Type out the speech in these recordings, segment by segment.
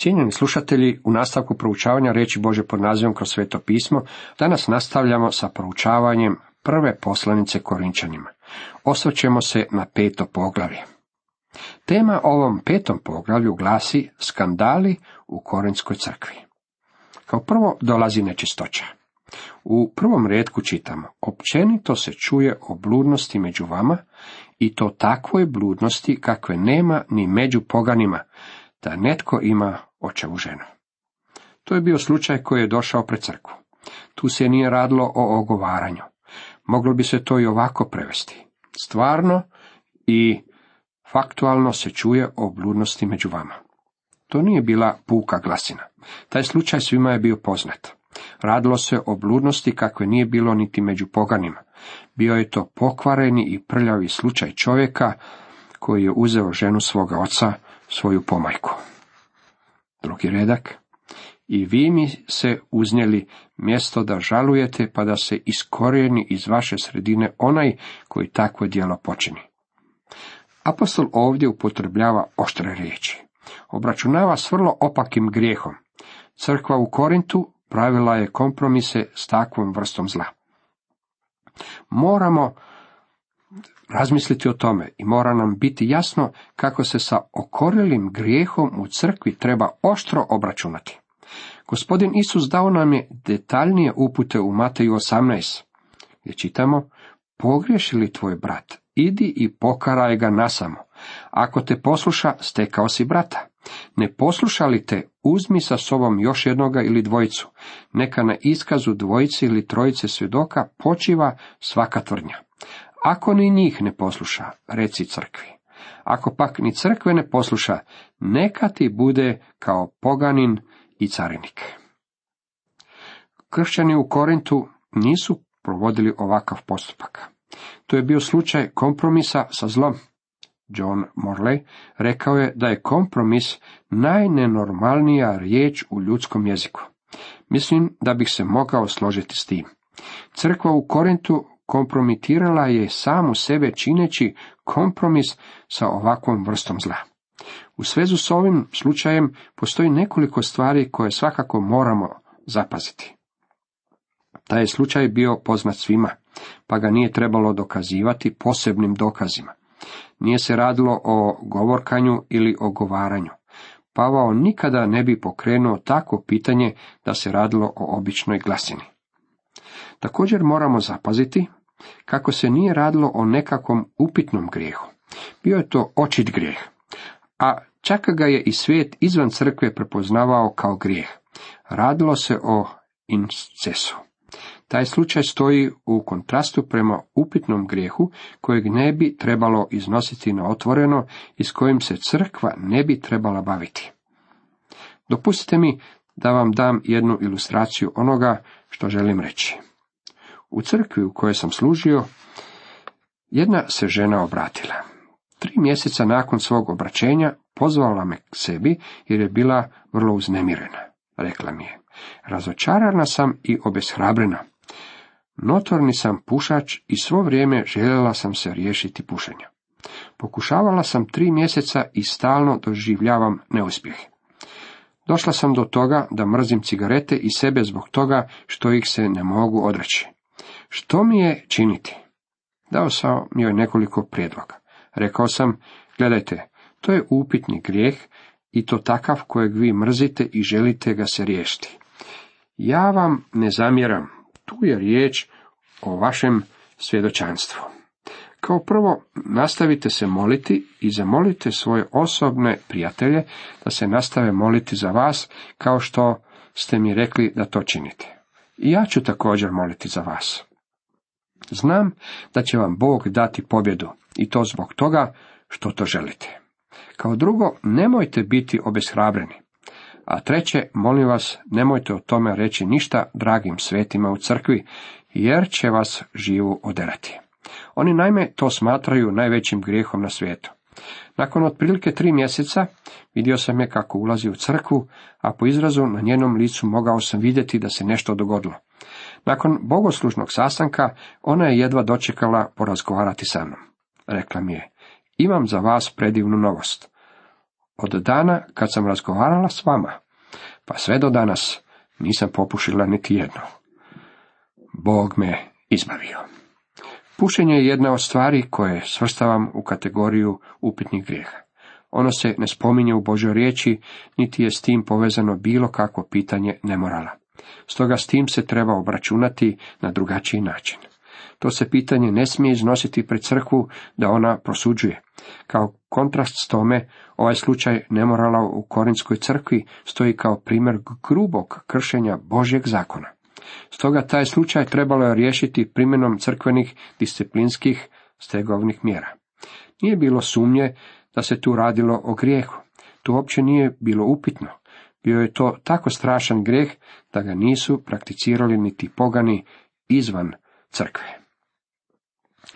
Cijenjeni slušatelji, u nastavku proučavanja riječi Bože pod nazivom kroz sveto pismo, danas nastavljamo sa proučavanjem prve poslanice Korinčanima. Osvrćemo se na peto poglavlje. Tema ovom petom poglavlju glasi skandali u Korinskoj crkvi. Kao prvo dolazi nečistoća. U prvom redku čitamo, općenito se čuje o bludnosti među vama i to takvoj bludnosti kakve nema ni među poganima, da netko ima očevu ženu. To je bio slučaj koji je došao pred crkvu. Tu se nije radilo o ogovaranju. Moglo bi se to i ovako prevesti. Stvarno i faktualno se čuje o bludnosti među vama. To nije bila puka glasina. Taj slučaj svima je bio poznat. Radilo se o bludnosti kakve nije bilo niti među poganima. Bio je to pokvareni i prljavi slučaj čovjeka koji je uzeo ženu svoga oca, svoju pomajku. Drugi redak. I vi mi se uznijeli mjesto da žalujete pa da se iskorijeni iz vaše sredine onaj koji takvo djelo počini. Apostol ovdje upotrebljava oštre riječi. Obračunava s vrlo opakim grijehom. Crkva u Korintu pravila je kompromise s takvom vrstom zla. Moramo razmisliti o tome i mora nam biti jasno kako se sa okorjelim grijehom u crkvi treba oštro obračunati. Gospodin Isus dao nam je detaljnije upute u Mateju 18, gdje čitamo, pogriješi li tvoj brat, idi i pokaraj ga nasamo. Ako te posluša, stekao si brata. Ne posluša li te, uzmi sa sobom još jednoga ili dvojicu. Neka na iskazu dvojice ili trojice svjedoka počiva svaka tvrdnja. Ako ni njih ne posluša, reci crkvi. Ako pak ni crkve ne posluša, neka ti bude kao poganin i carinik. Kršćani u Korintu nisu provodili ovakav postupak. To je bio slučaj kompromisa sa zlom. John Morley rekao je da je kompromis najnenormalnija riječ u ljudskom jeziku. Mislim da bih se mogao složiti s tim. Crkva u Korintu kompromitirala je samu sebe čineći kompromis sa ovakvom vrstom zla. U svezu s ovim slučajem postoji nekoliko stvari koje svakako moramo zapaziti. Taj je slučaj bio poznat svima, pa ga nije trebalo dokazivati posebnim dokazima. Nije se radilo o govorkanju ili ogovaranju. Pavao nikada ne bi pokrenuo takvo pitanje da se radilo o običnoj glasini. Također moramo zapaziti kako se nije radilo o nekakvom upitnom grijehu. Bio je to očit grijeh, a čak ga je i svijet izvan crkve prepoznavao kao grijeh. Radilo se o incesu. Taj slučaj stoji u kontrastu prema upitnom grijehu kojeg ne bi trebalo iznositi na otvoreno i s kojim se crkva ne bi trebala baviti. Dopustite mi da vam dam jednu ilustraciju onoga što želim reći. U crkvi u kojoj sam služio, jedna se žena obratila. Tri mjeseca nakon svog obraćenja pozvala me k sebi jer je bila vrlo uznemirena. Rekla mi je, razočarana sam i obeshrabrena. Notorni sam pušač i svo vrijeme željela sam se riješiti pušenja. Pokušavala sam tri mjeseca i stalno doživljavam neuspjeh. Došla sam do toga da mrzim cigarete i sebe zbog toga što ih se ne mogu odreći. Što mi je činiti? Dao sam joj nekoliko prijedloga. Rekao sam, gledajte, to je upitni grijeh i to takav kojeg vi mrzite i želite ga se riješiti. Ja vam ne zamjeram, tu je riječ o vašem svjedočanstvu. Kao prvo, nastavite se moliti i zamolite svoje osobne prijatelje da se nastave moliti za vas, kao što ste mi rekli da to činite. I ja ću također moliti za vas. Znam da će vam Bog dati pobjedu i to zbog toga što to želite. Kao drugo, nemojte biti obeshrabreni. A treće, molim vas, nemojte o tome reći ništa dragim svetima u crkvi, jer će vas živu oderati. Oni naime to smatraju najvećim grijehom na svijetu. Nakon otprilike tri mjeseca vidio sam je kako ulazi u crkvu, a po izrazu na njenom licu mogao sam vidjeti da se nešto dogodilo. Nakon bogoslužnog sastanka ona je jedva dočekala porazgovarati sa mnom. Rekla mi je, imam za vas predivnu novost. od dana kad sam razgovarala s vama, pa sve do danas nisam popušila niti jedno. Bog me izbavio. Pušenje je jedna od stvari koje svrstavam u kategoriju upitnih grijeha. Ono se ne spominje u Božoj riječi, niti je s tim povezano bilo kakvo pitanje nemorala. Stoga s tim se treba obračunati na drugačiji način. To se pitanje ne smije iznositi pred crkvu da ona prosuđuje. Kao kontrast s tome, ovaj slučaj nemorala u Korinskoj crkvi stoji kao primjer grubog kršenja Božjeg zakona. Stoga taj slučaj trebalo je riješiti primjenom crkvenih disciplinskih stegovnih mjera. Nije bilo sumnje da se tu radilo o grijehu. Tu uopće nije bilo upitno. Bio je to tako strašan grijeh da ga nisu prakticirali niti pogani izvan crkve.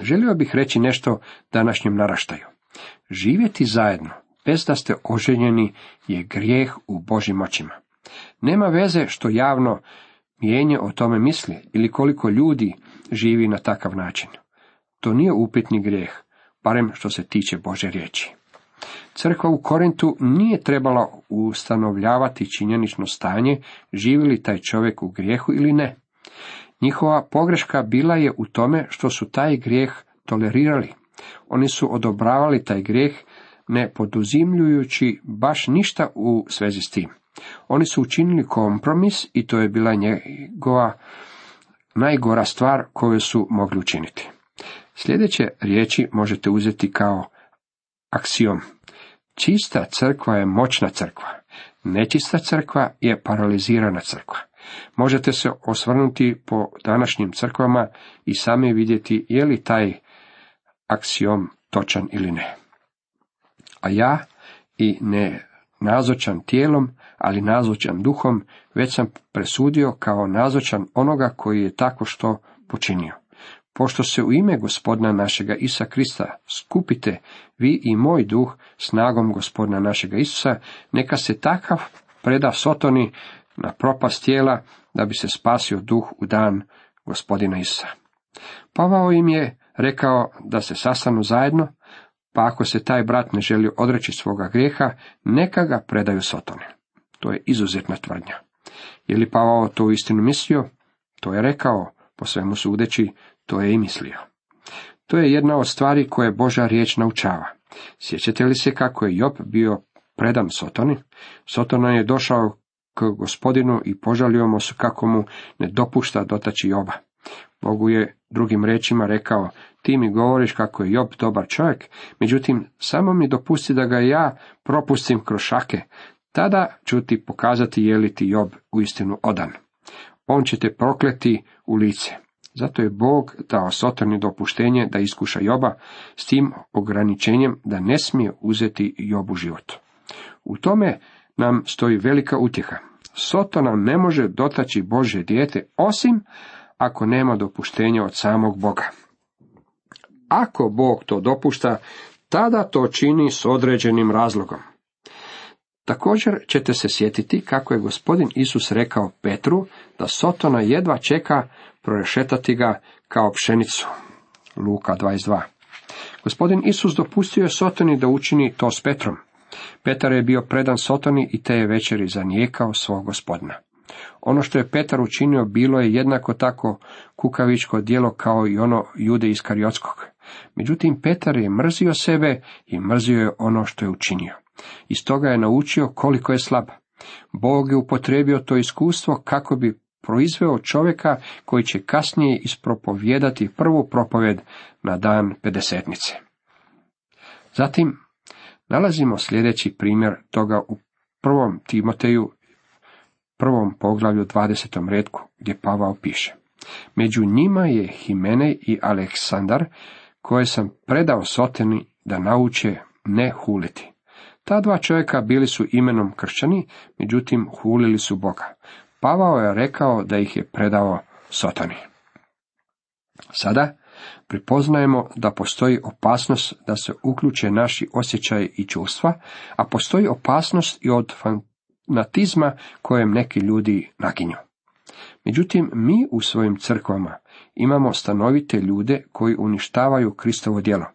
Želio bih reći nešto današnjem naraštaju. Živjeti zajedno, bez da ste oženjeni, je grijeh u Božim očima. Nema veze što javno mijenje o tome misli ili koliko ljudi živi na takav način. To nije upitni grijeh, barem što se tiče Bože riječi. Crkva u Korintu nije trebala ustanovljavati činjenično stanje, živi li taj čovjek u grijehu ili ne. Njihova pogreška bila je u tome što su taj grijeh tolerirali. Oni su odobravali taj grijeh ne poduzimljujući baš ništa u svezi s tim. Oni su učinili kompromis i to je bila njegova najgora stvar koju su mogli učiniti. Sljedeće riječi možete uzeti kao aksiom. Čista crkva je moćna crkva. Nečista crkva je paralizirana crkva. Možete se osvrnuti po današnjim crkvama i sami vidjeti je li taj aksiom točan ili ne. A ja i ne nazočan tijelom, ali nazočan duhom, već sam presudio kao nazočan onoga koji je tako što počinio. Pošto se u ime gospodina našega Isa Krista skupite vi i moj duh snagom gospodina našega Isusa, neka se takav preda Sotoni na propast tijela da bi se spasio duh u dan gospodina Isusa. Pavao im je rekao da se sastanu zajedno, pa ako se taj brat ne želi odreći svoga grijeha, neka ga predaju Sotoni. To je izuzetna tvrdnja. Je li Pavao to istinu mislio? To je rekao, po svemu sudeći, to je i mislio. To je jedna od stvari koje Boža riječ naučava. Sjećate li se kako je Job bio predan Sotoni? Sotona je došao k gospodinu i požalio mu se kako mu ne dopušta dotaći Joba. Bogu je drugim rečima rekao, ti mi govoriš kako je Job dobar čovjek, međutim, samo mi dopusti da ga ja propustim kroz šake, tada ću ti pokazati je li ti Job uistinu odan. On će te prokleti u lice. Zato je Bog dao Sotoni dopuštenje da iskuša Joba s tim ograničenjem da ne smije uzeti Jobu život. U tome nam stoji velika utjeha. Sotona ne može dotaći Bože dijete osim ako nema dopuštenja od samog Boga. Ako Bog to dopušta, tada to čini s određenim razlogom. Također ćete se sjetiti kako je gospodin Isus rekao Petru da Sotona jedva čeka prorešetati ga kao pšenicu. Luka 22. Gospodin Isus dopustio je Sotoni da učini to s Petrom. Petar je bio predan Sotoni i te je večeri zanijekao svog gospodina. Ono što je Petar učinio bilo je jednako tako kukavičko djelo kao i ono jude iz Kariotskog. Međutim, Petar je mrzio sebe i mrzio je ono što je učinio. Iz toga je naučio koliko je slab. Bog je upotrebio to iskustvo kako bi proizveo čovjeka koji će kasnije ispropovjedati prvu propovjed na dan pedesetnice. Zatim nalazimo sljedeći primjer toga u prvom Timoteju, prvom poglavlju 20. redku, gdje Pavao piše. Među njima je Himene i Aleksandar, koje sam predao Soteni da nauče ne huliti. Ta dva čovjeka bili su imenom kršćani, međutim hulili su Boga. Pavao je rekao da ih je predao Sotoni. Sada pripoznajemo da postoji opasnost da se uključe naši osjećaji i čustva, a postoji opasnost i od fanatizma kojem neki ljudi naginju. Međutim, mi u svojim crkvama imamo stanovite ljude koji uništavaju Kristovo djelo.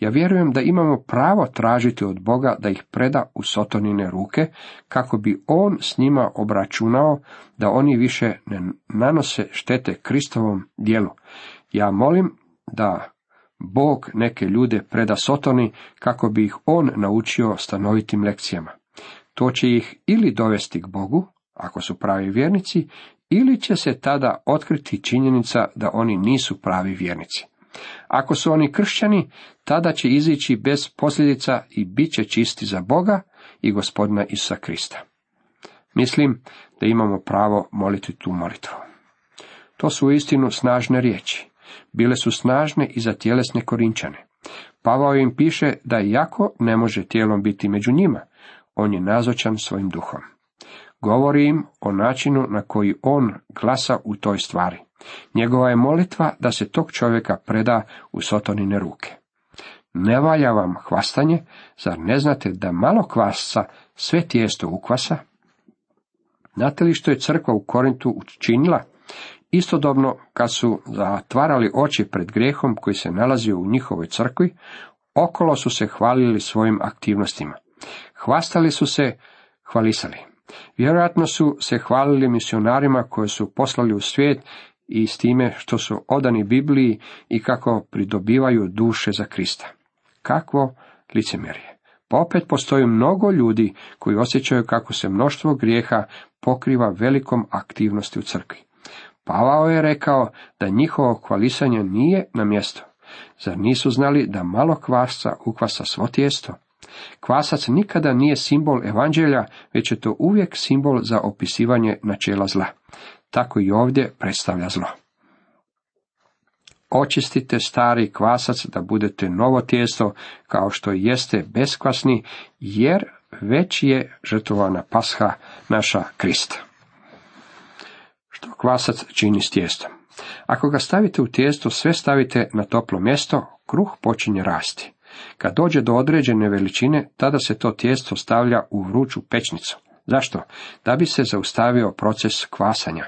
Ja vjerujem da imamo pravo tražiti od Boga da ih preda u sotonine ruke, kako bi On s njima obračunao da oni više ne nanose štete Kristovom dijelu. Ja molim da Bog neke ljude preda Sotoni kako bi ih on naučio stanovitim lekcijama. To će ih ili dovesti k Bogu, ako su pravi vjernici, ili će se tada otkriti činjenica da oni nisu pravi vjernici. Ako su oni kršćani, tada će izići bez posljedica i bit će čisti za Boga i gospodina Isusa Krista. Mislim da imamo pravo moliti tu molitvu. To su uistinu snažne riječi. Bile su snažne i za tjelesne korinčane. Pavao im piše da iako ne može tijelom biti među njima, on je nazočan svojim duhom. Govori im o načinu na koji on glasa u toj stvari. Njegova je molitva da se tog čovjeka preda u sotonine ruke. Ne valja vam hvastanje, zar ne znate da malo kvasca sve tijesto ukvasa? Znate li što je crkva u Korintu učinila? Istodobno, kad su zatvarali oči pred grehom koji se nalazio u njihovoj crkvi, okolo su se hvalili svojim aktivnostima. Hvastali su se, hvalisali. Vjerojatno su se hvalili misionarima koje su poslali u svijet i s time što su odani Bibliji i kako pridobivaju duše za Krista. Kakvo licemjerje! Pa opet postoji mnogo ljudi koji osjećaju kako se mnoštvo grijeha pokriva velikom aktivnosti u crkvi. Pavao je rekao da njihovo hvalisanje nije na mjesto. Zar nisu znali da malo kvasca ukvasa svo tijesto? Kvasac nikada nije simbol evanđelja, već je to uvijek simbol za opisivanje načela zla. Tako i ovdje predstavlja zlo. Očistite stari kvasac da budete novo tijesto, kao što jeste beskvasni, jer već je žrtvovana pasha naša Krista. Što kvasac čini s tijestom? Ako ga stavite u tijesto, sve stavite na toplo mjesto, kruh počinje rasti. Kad dođe do određene veličine, tada se to tijesto stavlja u vruću pečnicu. Zašto? Da bi se zaustavio proces kvasanja.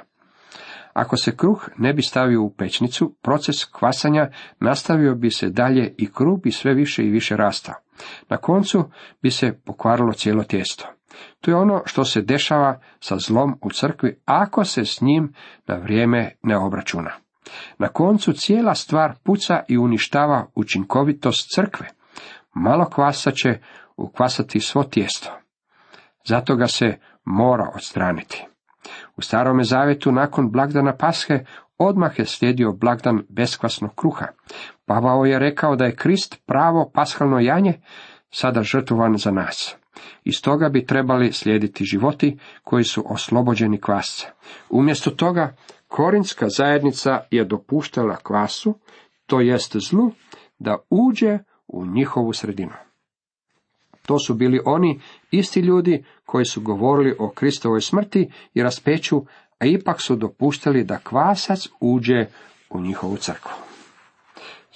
Ako se kruh ne bi stavio u pečnicu, proces kvasanja nastavio bi se dalje i kruh bi sve više i više rastao. Na koncu bi se pokvarilo cijelo tijesto. To je ono što se dešava sa zlom u crkvi ako se s njim na vrijeme ne obračuna. Na koncu cijela stvar puca i uništava učinkovitost crkve. Malo kvasa će ukvasati svo tijesto. Zato ga se mora odstraniti. U starome zavjetu nakon blagdana Pashe odmah je slijedio blagdan beskvasnog kruha. Pavao je rekao da je Krist pravo pashalno janje, sada žrtvovan za nas. Iz toga bi trebali slijediti životi koji su oslobođeni kvasca. Umjesto toga, korinska zajednica je dopuštala kvasu, to jest zlu, da uđe u njihovu sredinu. To su bili oni isti ljudi koji su govorili o Kristovoj smrti i raspeću, a ipak su dopuštali da kvasac uđe u njihovu crkvu.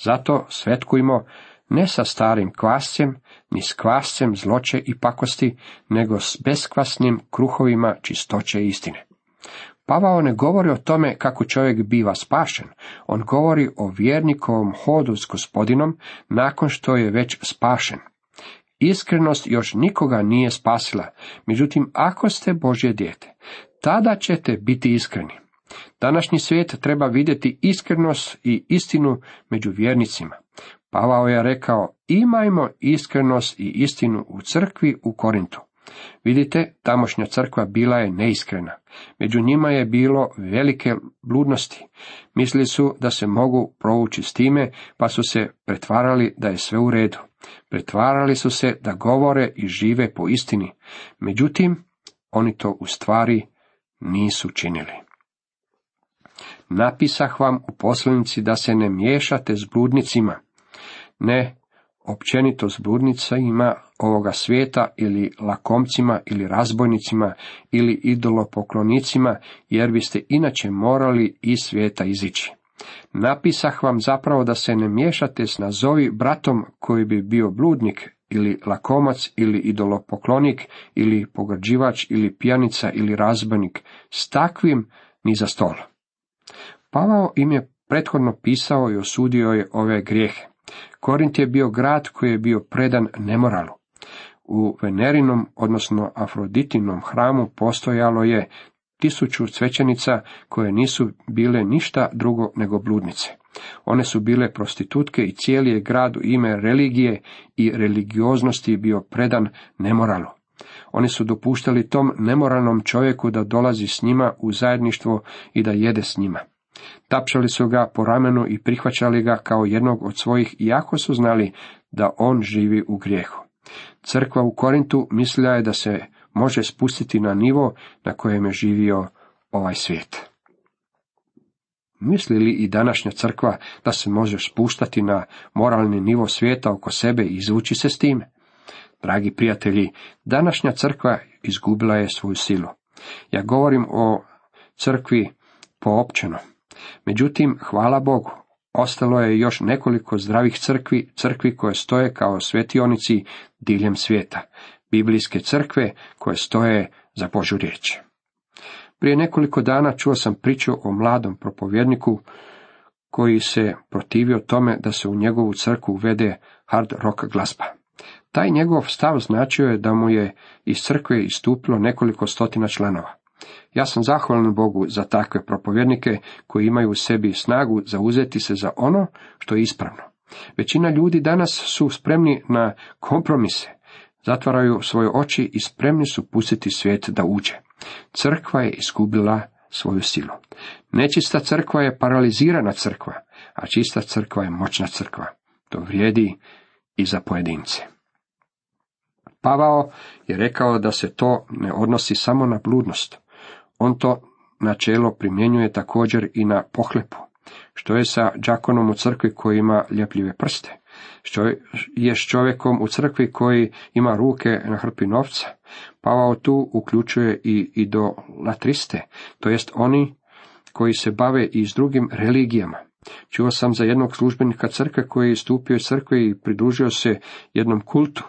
Zato svetkujmo ne sa starim kvascem, ni s kvascem zloće i pakosti, nego s beskvasnim kruhovima čistoće istine. Pavao ne govori o tome kako čovjek biva spašen, on govori o vjernikovom hodu s gospodinom nakon što je već spašen. Iskrenost još nikoga nije spasila, međutim ako ste Božje dijete, tada ćete biti iskreni. Današnji svijet treba vidjeti iskrenost i istinu među vjernicima. Pavao je rekao, imajmo iskrenost i istinu u crkvi u Korintu. Vidite, tamošnja crkva bila je neiskrena. Među njima je bilo velike bludnosti. Mislili su da se mogu provući s time, pa su se pretvarali da je sve u redu. Pretvarali su se da govore i žive po istini. Međutim, oni to u stvari nisu činili. Napisah vam u poslanici da se ne miješate s bludnicima, ne općenito s bludnicima ovoga svijeta ili lakomcima ili razbojnicima ili idolopoklonicima, jer biste inače morali iz svijeta izići. Napisah vam zapravo da se ne miješate s nazovi bratom koji bi bio bludnik ili lakomac ili idolopoklonik ili pograđivač ili pijanica ili razbojnik, s takvim ni za stol. Pavao im je prethodno pisao i osudio je ove grijehe. Korint je bio grad koji je bio predan nemoralu. U Venerinom, odnosno Afroditinom hramu postojalo je tisuću svećenica koje nisu bile ništa drugo nego bludnice. One su bile prostitutke i cijeli je grad u ime religije i religioznosti bio predan nemoralu. Oni su dopuštali tom nemoralnom čovjeku da dolazi s njima u zajedništvo i da jede s njima. Tapšali su ga po ramenu i prihvaćali ga kao jednog od svojih, iako su znali da on živi u grijehu. Crkva u Korintu mislila je da se može spustiti na nivo na kojem je živio ovaj svijet. Misli li i današnja crkva da se može spuštati na moralni nivo svijeta oko sebe i izvući se s time? Dragi prijatelji, današnja crkva izgubila je svoju silu. Ja govorim o crkvi poopćeno. Međutim, hvala Bogu, ostalo je još nekoliko zdravih crkvi, crkvi koje stoje kao svetionici diljem svijeta, biblijske crkve koje stoje za Božu riječ. Prije nekoliko dana čuo sam priču o mladom propovjedniku koji se protivio tome da se u njegovu crkvu uvede hard rock glazba. Taj njegov stav značio je da mu je iz crkve istupilo nekoliko stotina članova. Ja sam zahvalan Bogu za takve propovjednike koji imaju u sebi snagu zauzeti se za ono što je ispravno. Većina ljudi danas su spremni na kompromise, zatvaraju svoje oči i spremni su pustiti svijet da uđe. Crkva je izgubila svoju silu. Nečista crkva je paralizirana crkva, a čista crkva je moćna crkva. To vrijedi i za pojedince. Pavao je rekao da se to ne odnosi samo na bludnost. On to načelo primjenjuje također i na pohlepu. Što je sa đakonom u crkvi koji ima ljepljive prste? Što je s čovjekom u crkvi koji ima ruke na hrpi novca? Pavao tu uključuje i idolatriste, to jest oni koji se bave i s drugim religijama. Čuo sam za jednog službenika crkve koji je istupio iz crkve i pridružio se jednom kultu.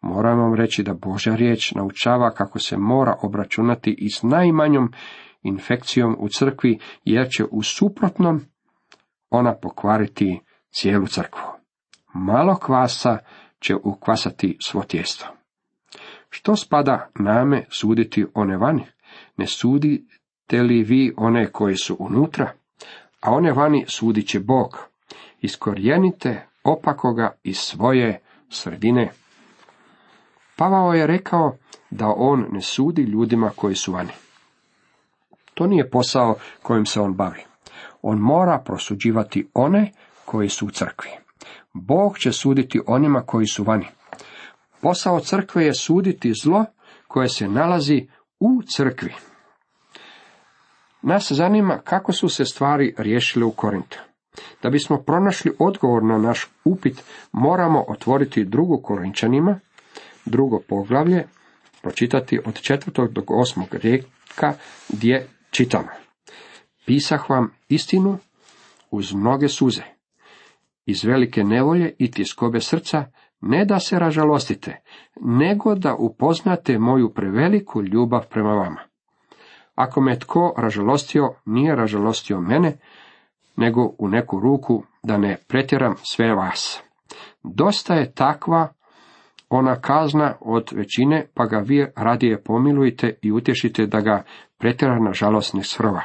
Moram vam reći da Božja riječ naučava kako se mora obračunati i s najmanjom infekcijom u crkvi, jer će u suprotnom ona pokvariti cijelu crkvu. Malo kvasa će ukvasati svo tijesto. Što spada name suditi one vani? Ne sudite li vi one koji su unutra? A one vani sudit će Bog. Iskorijenite opakoga iz svoje sredine. Pavao je rekao da on ne sudi ljudima koji su vani. To nije posao kojim se on bavi. On mora prosuđivati one koji su u crkvi. Bog će suditi onima koji su vani. Posao crkve je suditi zlo koje se nalazi u crkvi. Nas zanima kako su se stvari riješile u Korintu. Da bismo pronašli odgovor na naš upit, moramo otvoriti drugu Korinčanima, drugo poglavlje, pročitati od četvrtog do osmog rijeka, gdje čitamo. Pisah vam istinu uz mnoge suze, iz velike nevolje i tjeskobe srca, ne da se ražalostite, nego da upoznate moju preveliku ljubav prema vama. Ako me tko ražalostio, nije ražalostio mene, nego u neku ruku da ne pretjeram sve vas. Dosta je takva ona kazna od većine, pa ga vi radije pomilujte i utješite da ga pretjera na žalost ne srva.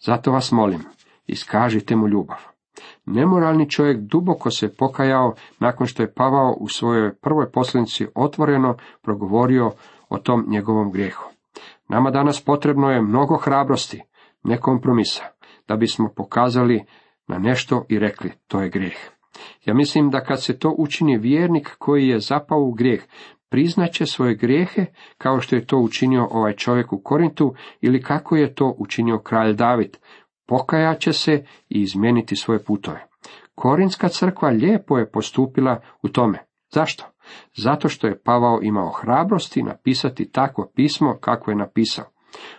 Zato vas molim, iskažite mu ljubav. Nemoralni čovjek duboko se pokajao nakon što je Pavao u svojoj prvoj poslanici otvoreno progovorio o tom njegovom grijehu. Nama danas potrebno je mnogo hrabrosti, ne kompromisa, da bismo pokazali na nešto i rekli to je grijeh. Ja mislim da kad se to učini vjernik koji je zapao u grijeh, priznaće svoje grijehe kao što je to učinio ovaj čovjek u Korintu ili kako je to učinio kralj David, pokajaće se i izmijeniti svoje putove. Korinska crkva lijepo je postupila u tome. Zašto? Zato što je Pavao imao hrabrosti napisati takvo pismo kako je napisao.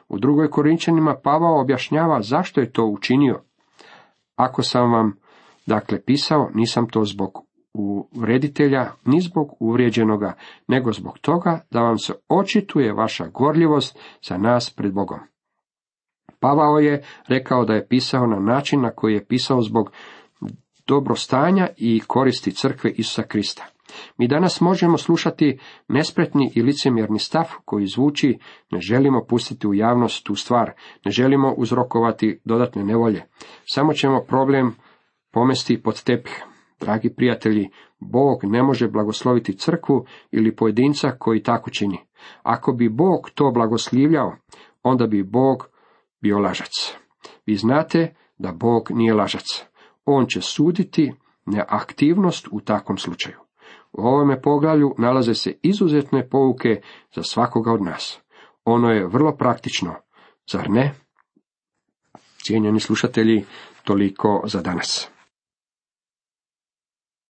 U drugoj Korinčanima Pavao objašnjava zašto je to učinio. Ako sam vam dakle pisao, nisam to zbog uvreditelja, ni zbog uvrijeđenoga, nego zbog toga da vam se očituje vaša gorljivost za nas pred Bogom. Pavao je rekao da je pisao na način na koji je pisao zbog dobrostanja i koristi crkve Isusa Krista. Mi danas možemo slušati nespretni i licemjerni stav koji zvuči ne želimo pustiti u javnost tu stvar, ne želimo uzrokovati dodatne nevolje. Samo ćemo problem pomesti pod tepih. Dragi prijatelji, Bog ne može blagosloviti crkvu ili pojedinca koji tako čini. Ako bi Bog to blagoslivljao, onda bi Bog bio lažac. Vi znate da Bog nije lažac. On će suditi neaktivnost u takvom slučaju. U ovome poglavlju nalaze se izuzetne pouke za svakoga od nas. Ono je vrlo praktično, zar ne? Cijenjeni slušatelji, toliko za danas.